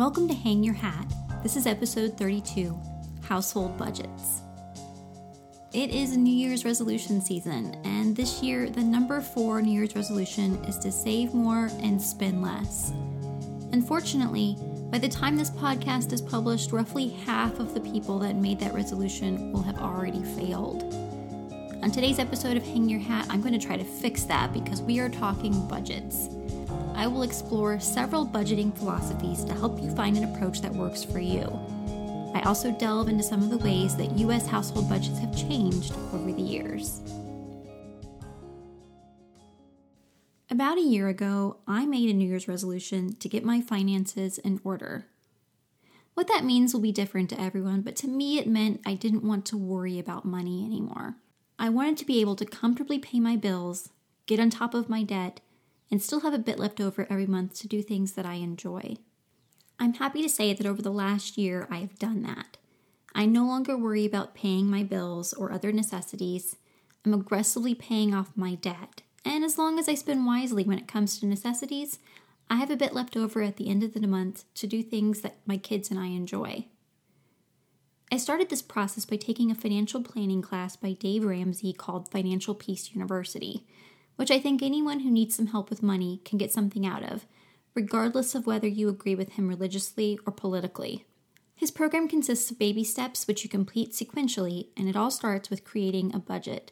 Welcome to Hang Your Hat. This is episode 32 Household Budgets. It is New Year's resolution season, and this year the number four New Year's resolution is to save more and spend less. Unfortunately, by the time this podcast is published, roughly half of the people that made that resolution will have already failed. On today's episode of Hang Your Hat, I'm going to try to fix that because we are talking budgets. I will explore several budgeting philosophies to help you find an approach that works for you. I also delve into some of the ways that U.S. household budgets have changed over the years. About a year ago, I made a New Year's resolution to get my finances in order. What that means will be different to everyone, but to me, it meant I didn't want to worry about money anymore. I wanted to be able to comfortably pay my bills, get on top of my debt, and still have a bit left over every month to do things that I enjoy. I'm happy to say that over the last year, I have done that. I no longer worry about paying my bills or other necessities. I'm aggressively paying off my debt. And as long as I spend wisely when it comes to necessities, I have a bit left over at the end of the month to do things that my kids and I enjoy. I started this process by taking a financial planning class by Dave Ramsey called Financial Peace University, which I think anyone who needs some help with money can get something out of, regardless of whether you agree with him religiously or politically. His program consists of baby steps which you complete sequentially, and it all starts with creating a budget.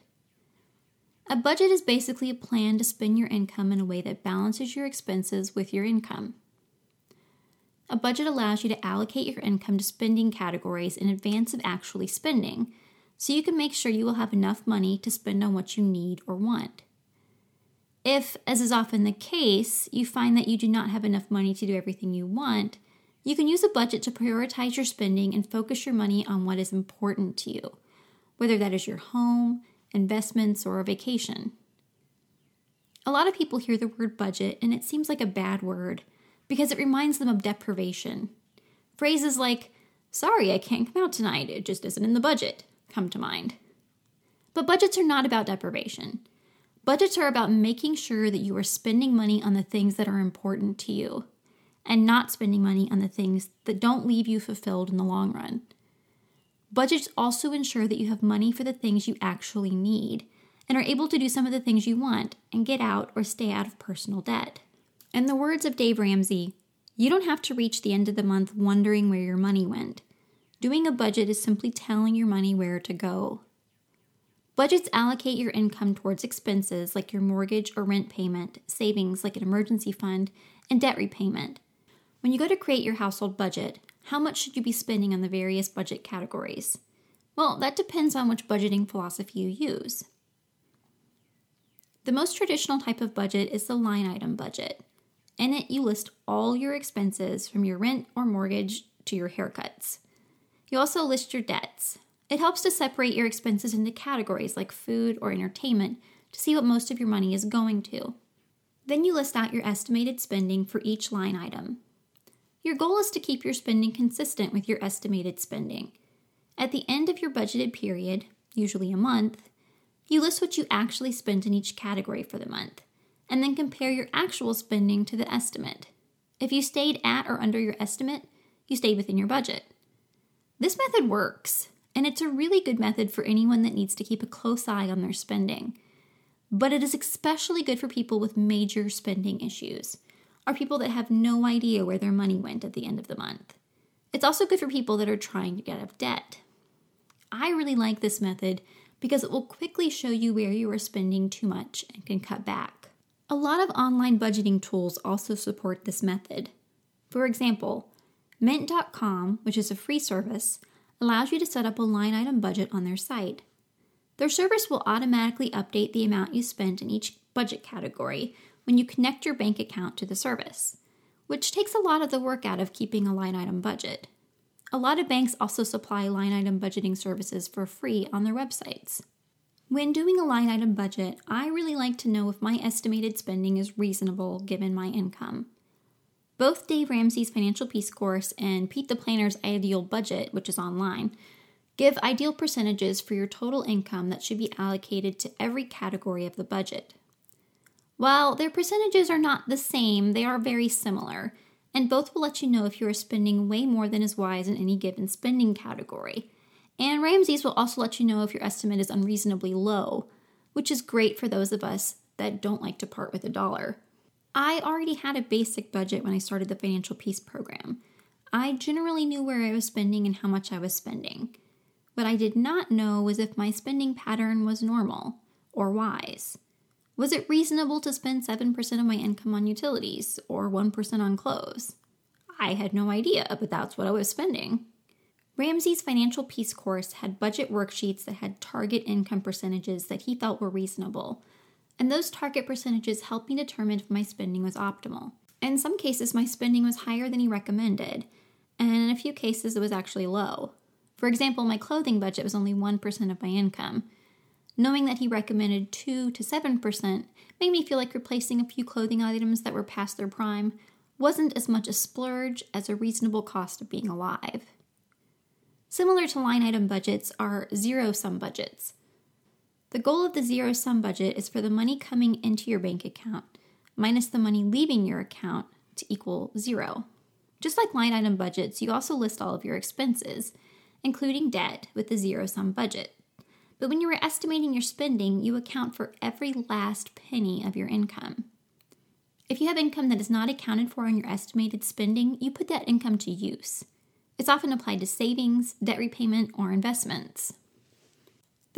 A budget is basically a plan to spend your income in a way that balances your expenses with your income. A budget allows you to allocate your income to spending categories in advance of actually spending, so you can make sure you will have enough money to spend on what you need or want. If, as is often the case, you find that you do not have enough money to do everything you want, you can use a budget to prioritize your spending and focus your money on what is important to you, whether that is your home, investments, or a vacation. A lot of people hear the word budget and it seems like a bad word because it reminds them of deprivation. Phrases like, sorry, I can't come out tonight, it just isn't in the budget, come to mind. But budgets are not about deprivation. Budgets are about making sure that you are spending money on the things that are important to you and not spending money on the things that don't leave you fulfilled in the long run. Budgets also ensure that you have money for the things you actually need and are able to do some of the things you want and get out or stay out of personal debt. In the words of Dave Ramsey, you don't have to reach the end of the month wondering where your money went. Doing a budget is simply telling your money where to go. Budgets allocate your income towards expenses like your mortgage or rent payment, savings like an emergency fund, and debt repayment. When you go to create your household budget, how much should you be spending on the various budget categories? Well, that depends on which budgeting philosophy you use. The most traditional type of budget is the line item budget. In it, you list all your expenses from your rent or mortgage to your haircuts. You also list your debts, it helps to separate your expenses into categories like food or entertainment to see what most of your money is going to. Then you list out your estimated spending for each line item. Your goal is to keep your spending consistent with your estimated spending. At the end of your budgeted period, usually a month, you list what you actually spent in each category for the month, and then compare your actual spending to the estimate. If you stayed at or under your estimate, you stayed within your budget. This method works and it's a really good method for anyone that needs to keep a close eye on their spending. But it is especially good for people with major spending issues, or people that have no idea where their money went at the end of the month. It's also good for people that are trying to get out of debt. I really like this method because it will quickly show you where you are spending too much and can cut back. A lot of online budgeting tools also support this method. For example, Mint.com, which is a free service, allows you to set up a line item budget on their site. Their service will automatically update the amount you spent in each budget category when you connect your bank account to the service, which takes a lot of the work out of keeping a line item budget. A lot of banks also supply line item budgeting services for free on their websites. When doing a line item budget, I really like to know if my estimated spending is reasonable given my income. Both Dave Ramsey's Financial Peace course and Pete the Planner's Ideal Budget, which is online, give ideal percentages for your total income that should be allocated to every category of the budget. While their percentages are not the same, they are very similar, and both will let you know if you are spending way more than is wise in any given spending category. And Ramsey's will also let you know if your estimate is unreasonably low, which is great for those of us that don't like to part with a dollar. I already had a basic budget when I started the Financial Peace program. I generally knew where I was spending and how much I was spending. What I did not know was if my spending pattern was normal or wise. Was it reasonable to spend 7% of my income on utilities or 1% on clothes? I had no idea, but that's what I was spending. Ramsey's Financial Peace course had budget worksheets that had target income percentages that he felt were reasonable, and those target percentages helped me determine if my spending was optimal. In some cases, my spending was higher than he recommended, and in a few cases, it was actually low. For example, my clothing budget was only 1% of my income, Knowing that he recommended 2 to 7% made me feel like replacing a few clothing items that were past their prime wasn't as much a splurge as a reasonable cost of being alive. Similar to line item budgets are zero sum budgets. The goal of the zero sum budget is for the money coming into your bank account minus the money leaving your account to equal zero. Just like line item budgets, you also list all of your expenses, including debt, with the zero sum budget. But when you are estimating your spending, you account for every last penny of your income. If you have income that is not accounted for in your estimated spending, you put that income to use. It's often applied to savings, debt repayment, or investments.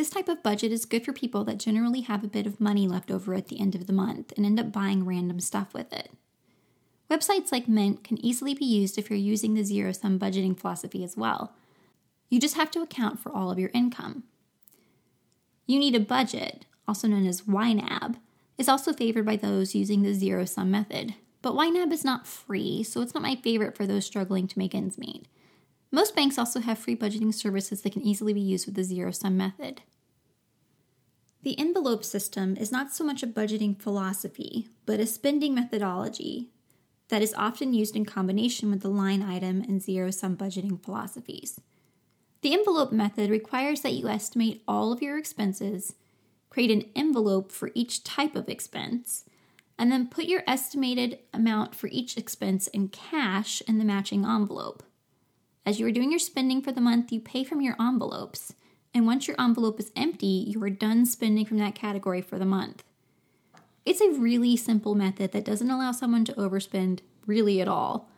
This type of budget is good for people that generally have a bit of money left over at the end of the month and end up buying random stuff with it. Websites like Mint can easily be used if you're using the zero sum budgeting philosophy as well. You just have to account for all of your income. You Need a Budget, also known as YNAB, is also favored by those using the zero sum method. But YNAB is not free, so it's not my favorite for those struggling to make ends meet. Most banks also have free budgeting services that can easily be used with the zero sum method. The envelope system is not so much a budgeting philosophy, but a spending methodology that is often used in combination with the line item and zero sum budgeting philosophies. The envelope method requires that you estimate all of your expenses, create an envelope for each type of expense, and then put your estimated amount for each expense in cash in the matching envelope. As you are doing your spending for the month, you pay from your envelopes, and once your envelope is empty, you are done spending from that category for the month. It's a really simple method that doesn't allow someone to overspend really at all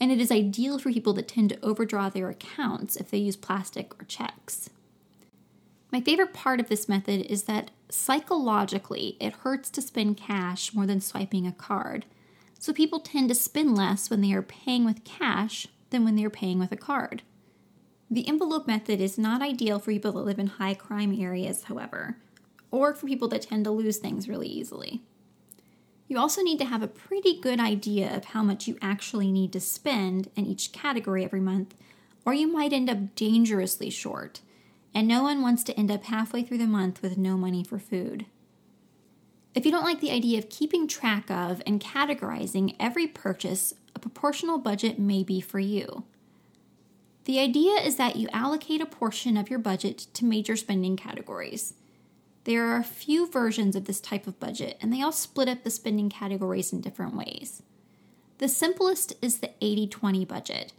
and it is ideal for people that tend to overdraw their accounts if they use plastic or checks. My favorite part of this method is that psychologically it hurts to spend cash more than swiping a card, so people tend to spend less when they are paying with cash than when they are paying with a card. The envelope method is not ideal for people that live in high crime areas, however, or for people that tend to lose things really easily. You also need to have a pretty good idea of how much you actually need to spend in each category every month, or you might end up dangerously short. And no one wants to end up halfway through the month with no money for food. If you don't like the idea of keeping track of and categorizing every purchase, a proportional budget may be for you. The idea is that you allocate a portion of your budget to major spending categories. There are a few versions of this type of budget, and they all split up the spending categories in different ways. The simplest is the 80 20 budget.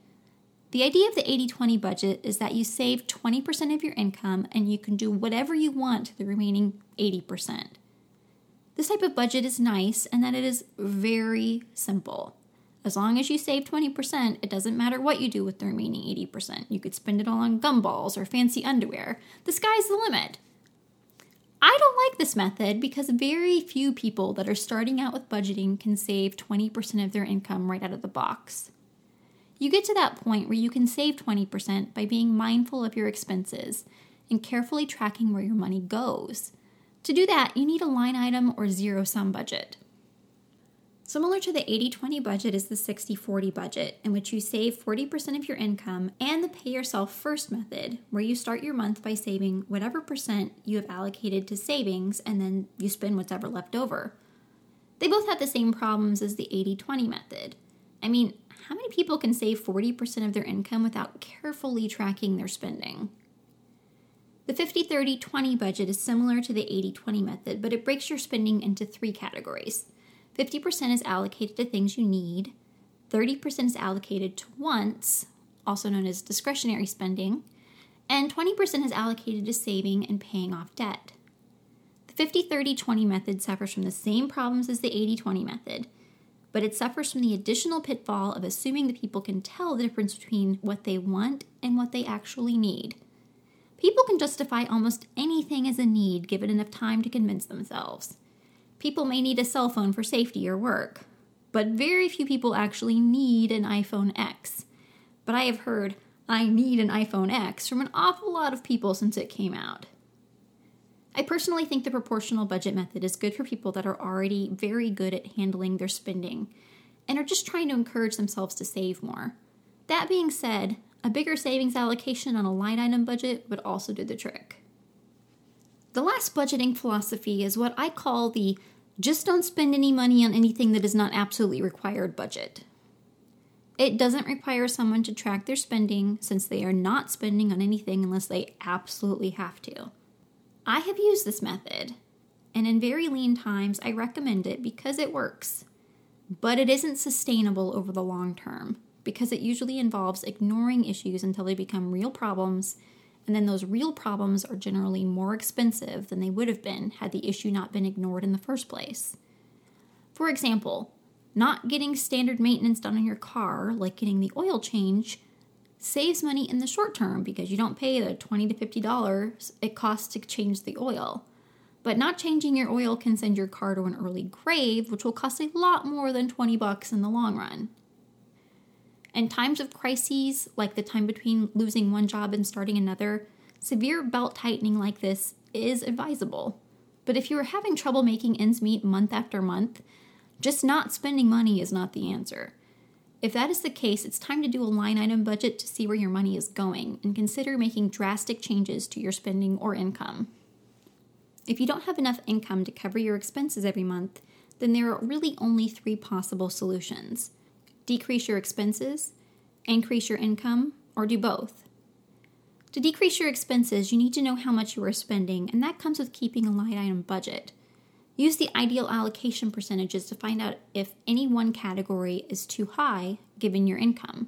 The idea of the 80 20 budget is that you save 20% of your income and you can do whatever you want to the remaining 80%. This type of budget is nice and that it is very simple. As long as you save 20%, it doesn't matter what you do with the remaining 80%. You could spend it all on gumballs or fancy underwear. The sky's the limit. I don't like this method because very few people that are starting out with budgeting can save 20% of their income right out of the box. You get to that point where you can save 20% by being mindful of your expenses and carefully tracking where your money goes. To do that, you need a line item or zero sum budget. Similar to the 80 20 budget is the 60 40 budget, in which you save 40% of your income, and the pay yourself first method, where you start your month by saving whatever percent you have allocated to savings and then you spend whatever left over. They both have the same problems as the 80 20 method. I mean, how many people can save 40% of their income without carefully tracking their spending? The 50 30 20 budget is similar to the 80 20 method, but it breaks your spending into three categories 50% is allocated to things you need, 30% is allocated to wants, also known as discretionary spending, and 20% is allocated to saving and paying off debt. The 50 30 20 method suffers from the same problems as the 80 20 method, but it suffers from the additional pitfall of assuming that people can tell the difference between what they want and what they actually need. People can justify almost anything as a need given enough time to convince themselves. People may need a cell phone for safety or work, but very few people actually need an iPhone X. But I have heard, I need an iPhone X from an awful lot of people since it came out. I personally think the proportional budget method is good for people that are already very good at handling their spending and are just trying to encourage themselves to save more. That being said, a bigger savings allocation on a line item budget would also do the trick. The last budgeting philosophy is what I call the just don't spend any money on anything that is not absolutely required budget. It doesn't require someone to track their spending since they are not spending on anything unless they absolutely have to. I have used this method, and in very lean times, I recommend it because it works. But it isn't sustainable over the long term because it usually involves ignoring issues until they become real problems, and then those real problems are generally more expensive than they would have been had the issue not been ignored in the first place. For example, not getting standard maintenance done on your car, like getting the oil change, saves money in the short term because you don't pay the 20 to $50 it costs to change the oil. But not changing your oil can send your car to an early grave, which will cost a lot more than 20 bucks in the long run. In times of crises, like the time between losing one job and starting another, severe belt tightening like this is advisable. But if you are having trouble making ends meet month after month, just not spending money is not the answer. If that is the case, it's time to do a line item budget to see where your money is going and consider making drastic changes to your spending or income. If you don't have enough income to cover your expenses every month, then there are really only three possible solutions decrease your expenses, increase your income, or do both. To decrease your expenses, you need to know how much you are spending, and that comes with keeping a line item budget. Use the ideal allocation percentages to find out if any one category is too high given your income.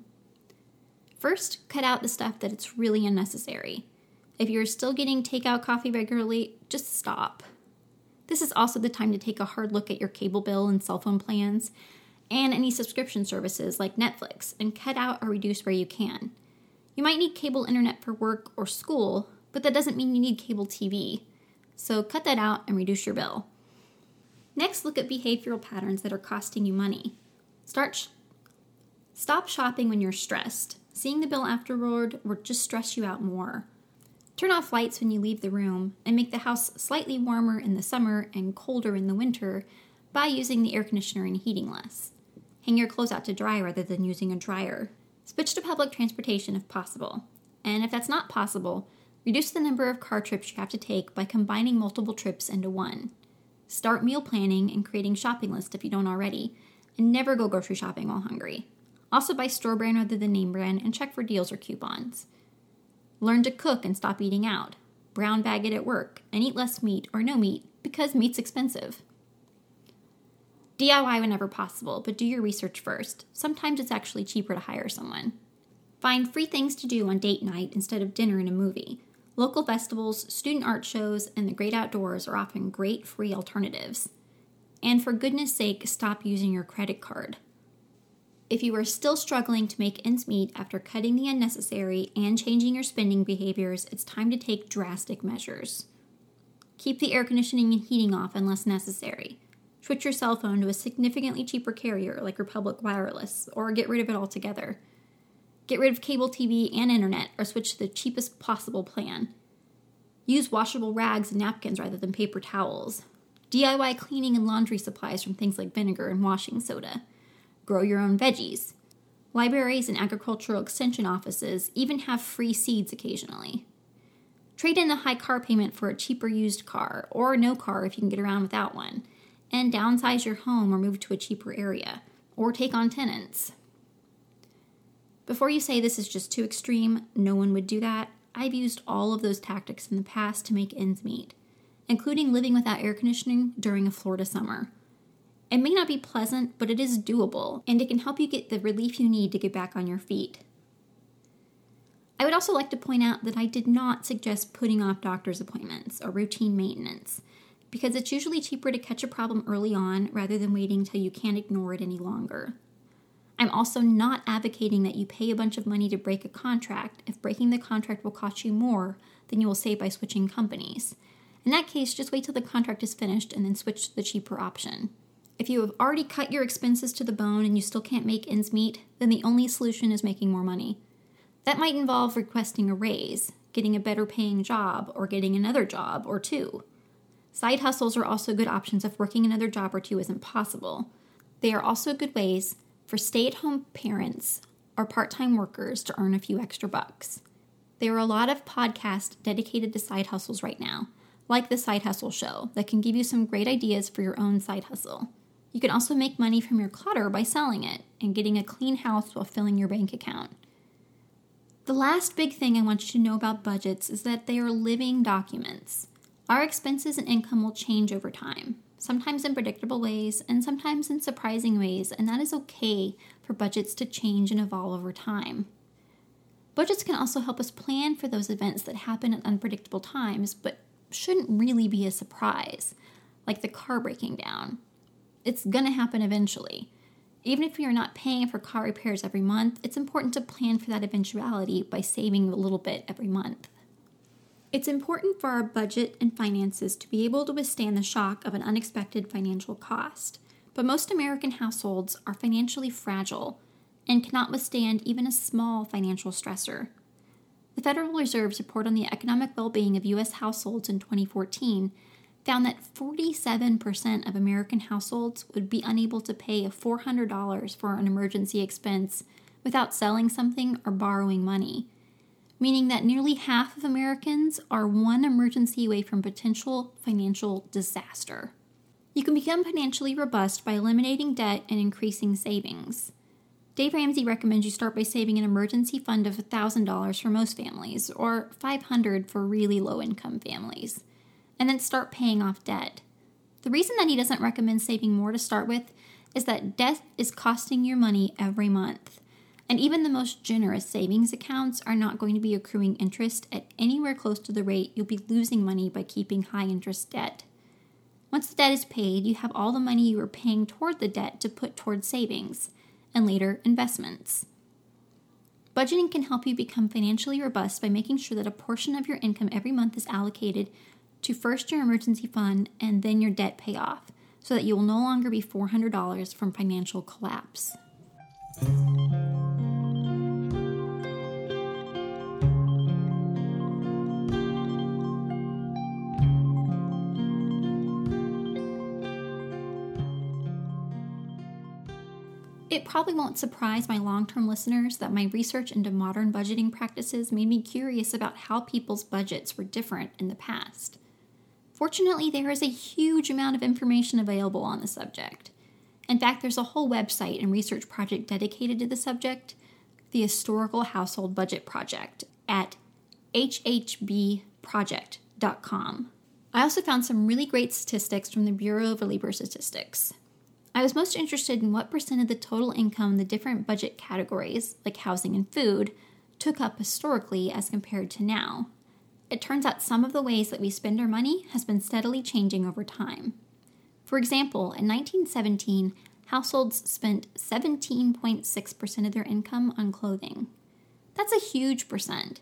First, cut out the stuff that it's really unnecessary. If you're still getting takeout coffee regularly, just stop. This is also the time to take a hard look at your cable bill and cell phone plans and any subscription services like Netflix and cut out or reduce where you can. You might need cable internet for work or school, but that doesn't mean you need cable TV. So cut that out and reduce your bill. Next, look at behavioral patterns that are costing you money. Start sh- Stop shopping when you're stressed. Seeing the bill afterward will just stress you out more. Turn off lights when you leave the room and make the house slightly warmer in the summer and colder in the winter by using the air conditioner and heating less. Hang your clothes out to dry rather than using a dryer. Switch to public transportation if possible. And if that's not possible, reduce the number of car trips you have to take by combining multiple trips into one. Start meal planning and creating shopping lists if you don't already, and never go grocery shopping while hungry. Also buy store brand rather than name brand and check for deals or coupons. Learn to cook and stop eating out. Brown bag it at work and eat less meat or no meat because meat's expensive. DIY whenever possible, but do your research first. Sometimes it's actually cheaper to hire someone. Find free things to do on date night instead of dinner and a movie. Local festivals, student art shows, and the great outdoors are often great free alternatives. And for goodness sake, stop using your credit card. If you are still struggling to make ends meet after cutting the unnecessary and changing your spending behaviors, it's time to take drastic measures. Keep the air conditioning and heating off unless necessary. Switch your cell phone to a significantly cheaper carrier like Republic Wireless, or get rid of it altogether. Get rid of cable TV and internet, or switch to the cheapest possible plan. Use washable rags and napkins rather than paper towels. DIY cleaning and laundry supplies from things like vinegar and washing soda. Grow your own veggies. Libraries and agricultural extension offices even have free seeds occasionally. Trade in a high car payment for a cheaper used car, or no car if you can get around without one and downsize your home or move to a cheaper area, or take on tenants. Before you say this is just too extreme, no one would do that, I've used all of those tactics in the past to make ends meet, including living without air conditioning during a Florida summer. It may not be pleasant, but it is doable, and it can help you get the relief you need to get back on your feet. I would also like to point out that I did not suggest putting off doctor's appointments or routine maintenance because it's usually cheaper to catch a problem early on rather than waiting till you can't ignore it any longer. I'm also not advocating that you pay a bunch of money to break a contract if breaking the contract will cost you more than you will save by switching companies. In that case, just wait till the contract is finished and then switch to the cheaper option. If you have already cut your expenses to the bone and you still can't make ends meet, then the only solution is making more money. That might involve requesting a raise, getting a better paying job, or getting another job or two. Side hustles are also good options if working another job or two isn't possible. They are also good ways for stay at home parents or part time workers to earn a few extra bucks. There are a lot of podcasts dedicated to side hustles right now, like the Side Hustle Show, that can give you some great ideas for your own side hustle. You can also make money from your clutter by selling it and getting a clean house while filling your bank account. The last big thing I want you to know about budgets is that they are living documents. Our expenses and income will change over time, sometimes in predictable ways and sometimes in surprising ways, and that is okay for budgets to change and evolve over time. Budgets can also help us plan for those events that happen at unpredictable times, but shouldn't really be a surprise, like the car breaking down. It's gonna happen eventually. Even if you're not paying for car repairs every month, it's important to plan for that eventuality by saving a little bit every month. It's important for our budget and finances to be able to withstand the shock of an unexpected financial cost, but most American households are financially fragile and cannot withstand even a small financial stressor. The Federal Reserve's report on the economic well being of U.S. households in 2014 found that 47% of American households would be unable to pay $400 for an emergency expense without selling something or borrowing money, meaning that nearly half of Americans are one emergency away from potential financial disaster. You can become financially robust by eliminating debt and increasing savings. Dave Ramsey recommends you start by saving an emergency fund of $1,000 for most families, or $500 for really low income families and then start paying off debt. The reason that he doesn't recommend saving more to start with is that debt is costing you money every month. And even the most generous savings accounts are not going to be accruing interest at anywhere close to the rate you'll be losing money by keeping high interest debt. Once the debt is paid, you have all the money you were paying toward the debt to put toward savings and later investments. Budgeting can help you become financially robust by making sure that a portion of your income every month is allocated to first your emergency fund and then your debt payoff so that you will no longer be $400 from financial collapse. It probably won't surprise my long term listeners that my research into modern budgeting practices made me curious about how people's budgets were different in the past. Fortunately, there is a huge amount of information available on the subject. In fact, there's a whole website and research project dedicated to the subject, the Historical Household Budget Project, at hhbproject.com. I also found some really great statistics from the Bureau of Labor Statistics. I was most interested in what percent of the total income the different budget categories, like housing and food, took up historically as compared to now it turns out some of the ways that we spend our money has been steadily changing over time. For example, in 1917, households spent 17.6% of their income on clothing. That's a huge percent.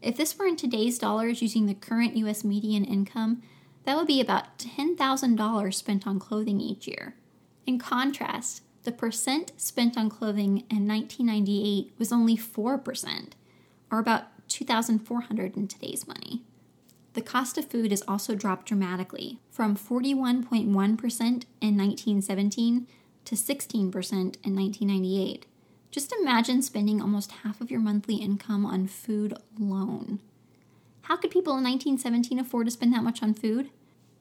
If this were in today's dollars using the current US median income, that would be about $10,000 spent on clothing each year. In contrast, the percent spent on clothing in 1998 was only 4%, or about 2400 in today's money. The cost of food has also dropped dramatically from 41.1% in 1917 to 16% in 1998. Just imagine spending almost half of your monthly income on food alone. How could people in 1917 afford to spend that much on food?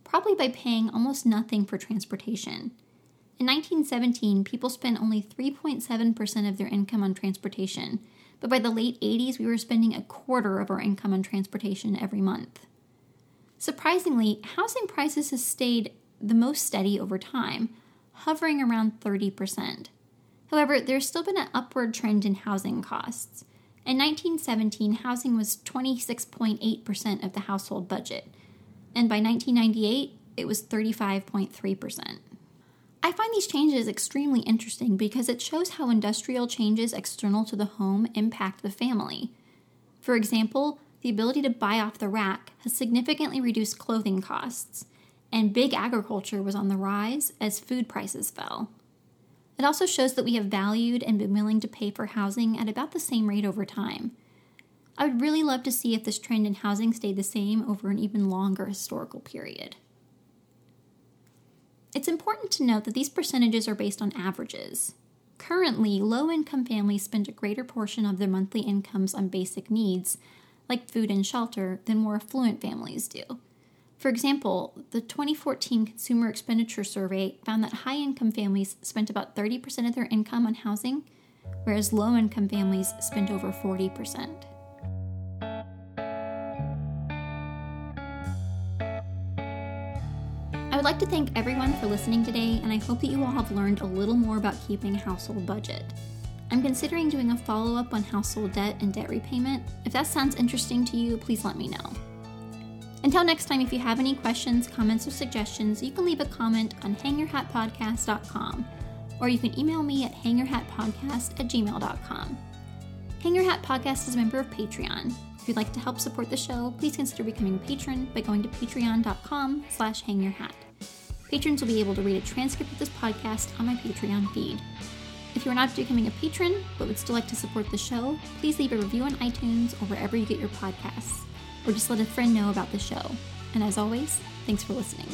Probably by paying almost nothing for transportation. In 1917, people spent only 3.7% of their income on transportation, but by the late 80s, we were spending a quarter of our income on transportation every month. Surprisingly, housing prices have stayed the most steady over time. hovering around 30%. However, there's still been an upward trend in housing costs. In 1917, housing was 26.8% of the household budget, and by 1998, it was 35.3%. I find these changes extremely interesting because it shows how industrial changes external to the home impact the family. For example, the ability to buy off the rack has significantly reduced clothing costs, and big agriculture was on the rise as food prices fell. It also shows that we have valued and been willing to pay for housing at about the same rate over time. I would really love to see if this trend in housing stayed the same over an even longer historical period. It's important to note that these percentages are based on averages. Currently, low income families spend a greater portion of their monthly incomes on basic needs, like food and shelter, than more affluent families do. For example, the 2014 Consumer Expenditure Survey found that high income families spent about 30% of their income on housing, whereas low income families spent over 40%. Like to thank everyone for listening today, and I hope that you all have learned a little more about keeping a household budget. I'm considering doing a follow up on household debt and debt repayment. If that sounds interesting to you, please let me know. Until next time, if you have any questions, comments, or suggestions, you can leave a comment on hangyourhatpodcast.com or you can email me at hangyourhatpodcast at gmail.com. Hang Your Hat Podcast is a member of Patreon. If you'd like to help support the show, please consider becoming a patron by going to patreon.com slash hangyourhat. Patrons will be able to read a transcript of this podcast on my Patreon feed. If you are not becoming a patron but would still like to support the show, please leave a review on iTunes or wherever you get your podcasts, or just let a friend know about the show. And as always, thanks for listening.